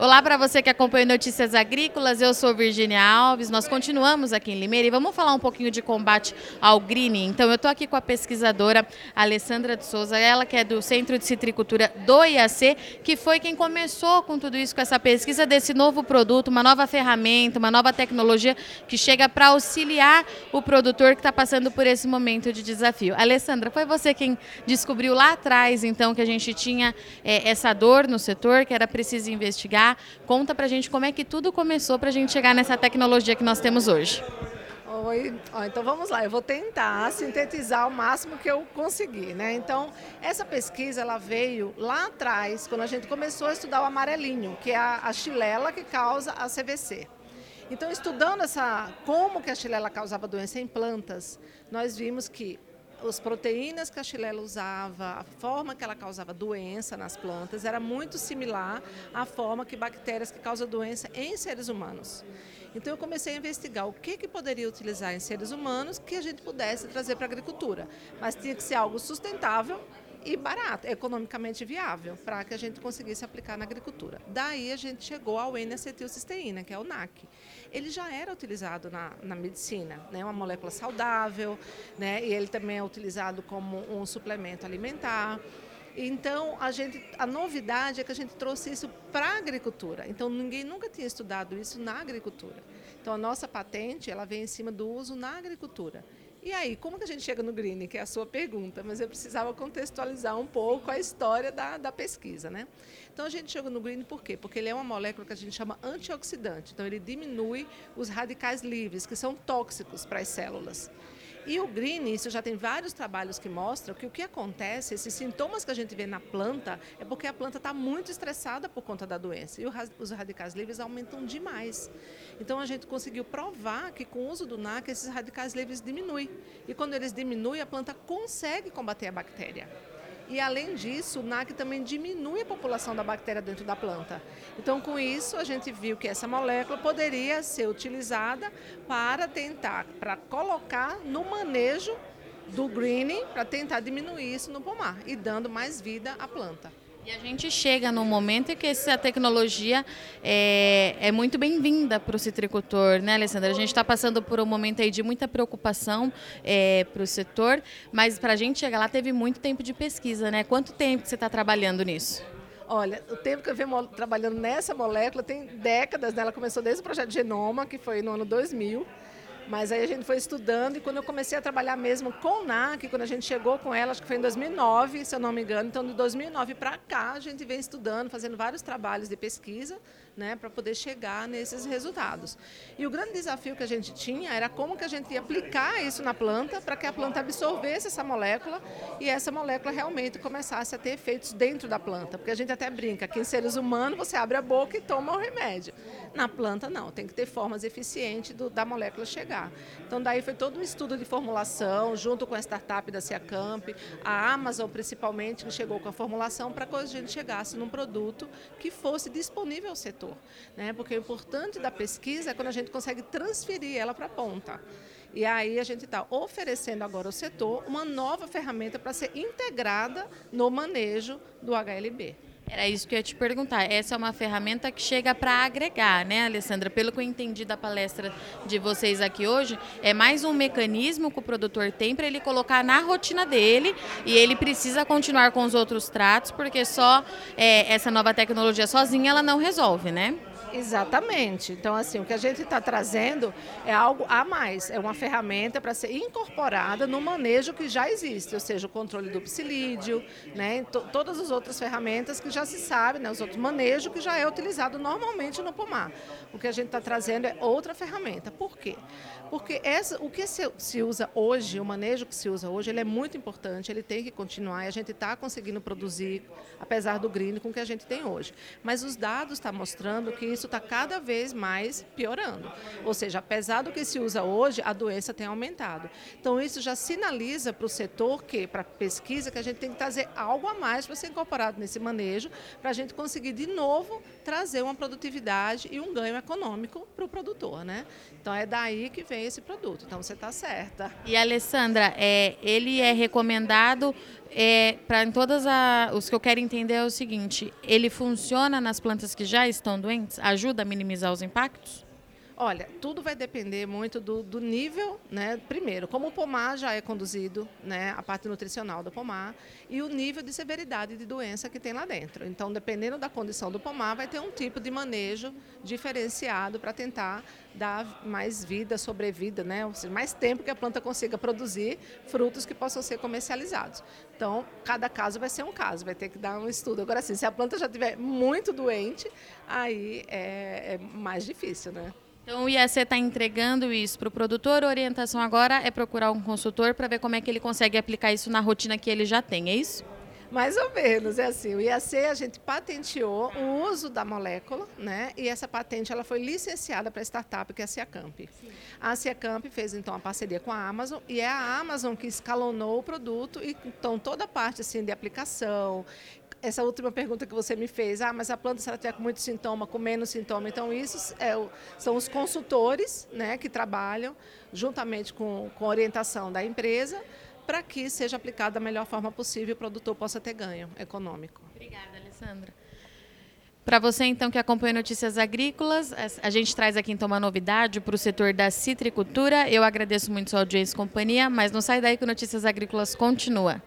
Olá para você que acompanha Notícias Agrícolas, eu sou Virginia Alves. Nós continuamos aqui em Limeira e vamos falar um pouquinho de combate ao greening. Então, eu estou aqui com a pesquisadora Alessandra de Souza, ela que é do Centro de Citricultura do IAC, que foi quem começou com tudo isso, com essa pesquisa desse novo produto, uma nova ferramenta, uma nova tecnologia que chega para auxiliar o produtor que está passando por esse momento de desafio. Alessandra, foi você quem descobriu lá atrás, então, que a gente tinha é, essa dor no setor, que era preciso investigar Conta pra gente como é que tudo começou pra gente chegar nessa tecnologia que nós temos hoje. Oi, então vamos lá, eu vou tentar sintetizar o máximo que eu conseguir, né? Então, essa pesquisa ela veio lá atrás, quando a gente começou a estudar o amarelinho, que é a, a chilela que causa a CVC. Então, estudando essa como que a chilela causava doença em plantas, nós vimos que as proteínas que a chilela usava, a forma que ela causava doença nas plantas era muito similar à forma que bactérias que causam doença em seres humanos. Então eu comecei a investigar o que, que poderia utilizar em seres humanos que a gente pudesse trazer para a agricultura. Mas tinha que ser algo sustentável e barato, economicamente viável, para que a gente conseguisse aplicar na agricultura. Daí a gente chegou ao N-acetilcisteína, que é o NAC. Ele já era utilizado na, na medicina, né? uma molécula saudável, né? e ele também é utilizado como um suplemento alimentar. Então, a, gente, a novidade é que a gente trouxe isso para a agricultura. Então, ninguém nunca tinha estudado isso na agricultura. Então, a nossa patente ela vem em cima do uso na agricultura. E aí, como que a gente chega no green, que é a sua pergunta, mas eu precisava contextualizar um pouco a história da, da pesquisa, né? Então a gente chega no green por quê? Porque ele é uma molécula que a gente chama antioxidante, então ele diminui os radicais livres, que são tóxicos para as células. E o green, isso já tem vários trabalhos que mostram que o que acontece, esses sintomas que a gente vê na planta, é porque a planta está muito estressada por conta da doença. E os radicais livres aumentam demais. Então a gente conseguiu provar que com o uso do NAC esses radicais livres diminuem. E quando eles diminuem, a planta consegue combater a bactéria. E além disso, o NAC também diminui a população da bactéria dentro da planta. Então, com isso, a gente viu que essa molécula poderia ser utilizada para tentar, para colocar no manejo do greening, para tentar diminuir isso no pomar e dando mais vida à planta. E a gente chega num momento em que essa tecnologia é, é muito bem-vinda para o citricultor, né, Alessandra? A gente está passando por um momento aí de muita preocupação é, para o setor, mas para a gente chegar lá teve muito tempo de pesquisa, né? Quanto tempo você está trabalhando nisso? Olha, o tempo que eu venho trabalhando nessa molécula tem décadas, né? Ela começou desde o projeto Genoma, que foi no ano 2000. Mas aí a gente foi estudando e quando eu comecei a trabalhar mesmo com NAC, quando a gente chegou com ela, acho que foi em 2009, se eu não me engano. Então, de 2009 para cá, a gente vem estudando, fazendo vários trabalhos de pesquisa né, para poder chegar nesses resultados. E o grande desafio que a gente tinha era como que a gente ia aplicar isso na planta para que a planta absorvesse essa molécula e essa molécula realmente começasse a ter efeitos dentro da planta. Porque a gente até brinca que em seres humanos você abre a boca e toma o remédio. Na planta não, tem que ter formas eficientes do, da molécula chegar. Então daí foi todo um estudo de formulação, junto com a startup da Ciacamp, a Amazon principalmente, que chegou com a formulação para que a gente chegasse num produto que fosse disponível ao setor. Né? Porque o importante da pesquisa é quando a gente consegue transferir ela para a ponta. E aí a gente está oferecendo agora ao setor uma nova ferramenta para ser integrada no manejo do HLB. Era isso que eu ia te perguntar. Essa é uma ferramenta que chega para agregar, né, Alessandra? Pelo que eu entendi da palestra de vocês aqui hoje, é mais um mecanismo que o produtor tem para ele colocar na rotina dele e ele precisa continuar com os outros tratos, porque só é, essa nova tecnologia sozinha ela não resolve, né? Exatamente. Então, assim, o que a gente está trazendo é algo a mais, é uma ferramenta para ser incorporada no manejo que já existe, ou seja, o controle do psilídeo, né, todas as outras ferramentas que já se sabe, né, os outros manejos que já é utilizado normalmente no pomar. O que a gente está trazendo é outra ferramenta. Por quê? Porque essa, o que se, usa hoje, o manejo que se usa hoje, ele é muito importante, ele tem que continuar e a gente está conseguindo produzir, apesar do green, com o que a gente tem hoje. Mas os dados estão tá mostrando que isso está cada vez mais piorando. Ou seja, apesar do que se usa hoje, a doença tem aumentado. Então, isso já sinaliza para o setor que, para a pesquisa, que a gente tem que trazer algo a mais para ser incorporado nesse manejo, para a gente conseguir, de novo, trazer uma produtividade e um ganho econômico para o produtor. Né? Então, é daí que vem esse produto. Então, você está certa. E, Alessandra, é, ele é recomendado é, para em todas a, os que eu quero entender é o seguinte: ele funciona nas plantas que já estão doentes? Ajuda a minimizar os impactos? Olha, tudo vai depender muito do, do, nível, né? Primeiro, como o pomar já é conduzido, né? A parte nutricional do pomar e o nível de severidade de doença que tem lá dentro. Então, dependendo da condição do pomar, vai ter um tipo de manejo diferenciado para tentar dar mais vida, sobrevida, né? Ou seja, mais tempo que a planta consiga produzir frutos que possam ser comercializados. Então, cada caso vai ser um caso, vai ter que dar um estudo. Agora, assim, se a planta já estiver muito doente, aí é, é mais difícil, né? Então o IAC está entregando isso para o produtor. A orientação agora é procurar um consultor para ver como é que ele consegue aplicar isso na rotina que ele já tem, é isso? Mais ou menos, é assim. O IAC a gente patenteou o uso da molécula, né? E essa patente ela foi licenciada para a startup que é a Ciacamp. A Ciacamp fez então a parceria com a Amazon e é a Amazon que escalonou o produto e então toda a parte assim de aplicação essa última pergunta que você me fez, ah, mas a planta se ela tiver com muito sintoma, com menos sintoma, então isso é, são os consultores, né, que trabalham juntamente com, com a orientação da empresa para que seja aplicado da melhor forma possível e o produtor possa ter ganho econômico. Obrigada, Alessandra. Para você, então, que acompanha Notícias Agrícolas, a gente traz aqui, então, uma novidade para o setor da citricultura. Eu agradeço muito sua audiência e companhia, mas não sai daí que Notícias Agrícolas continua.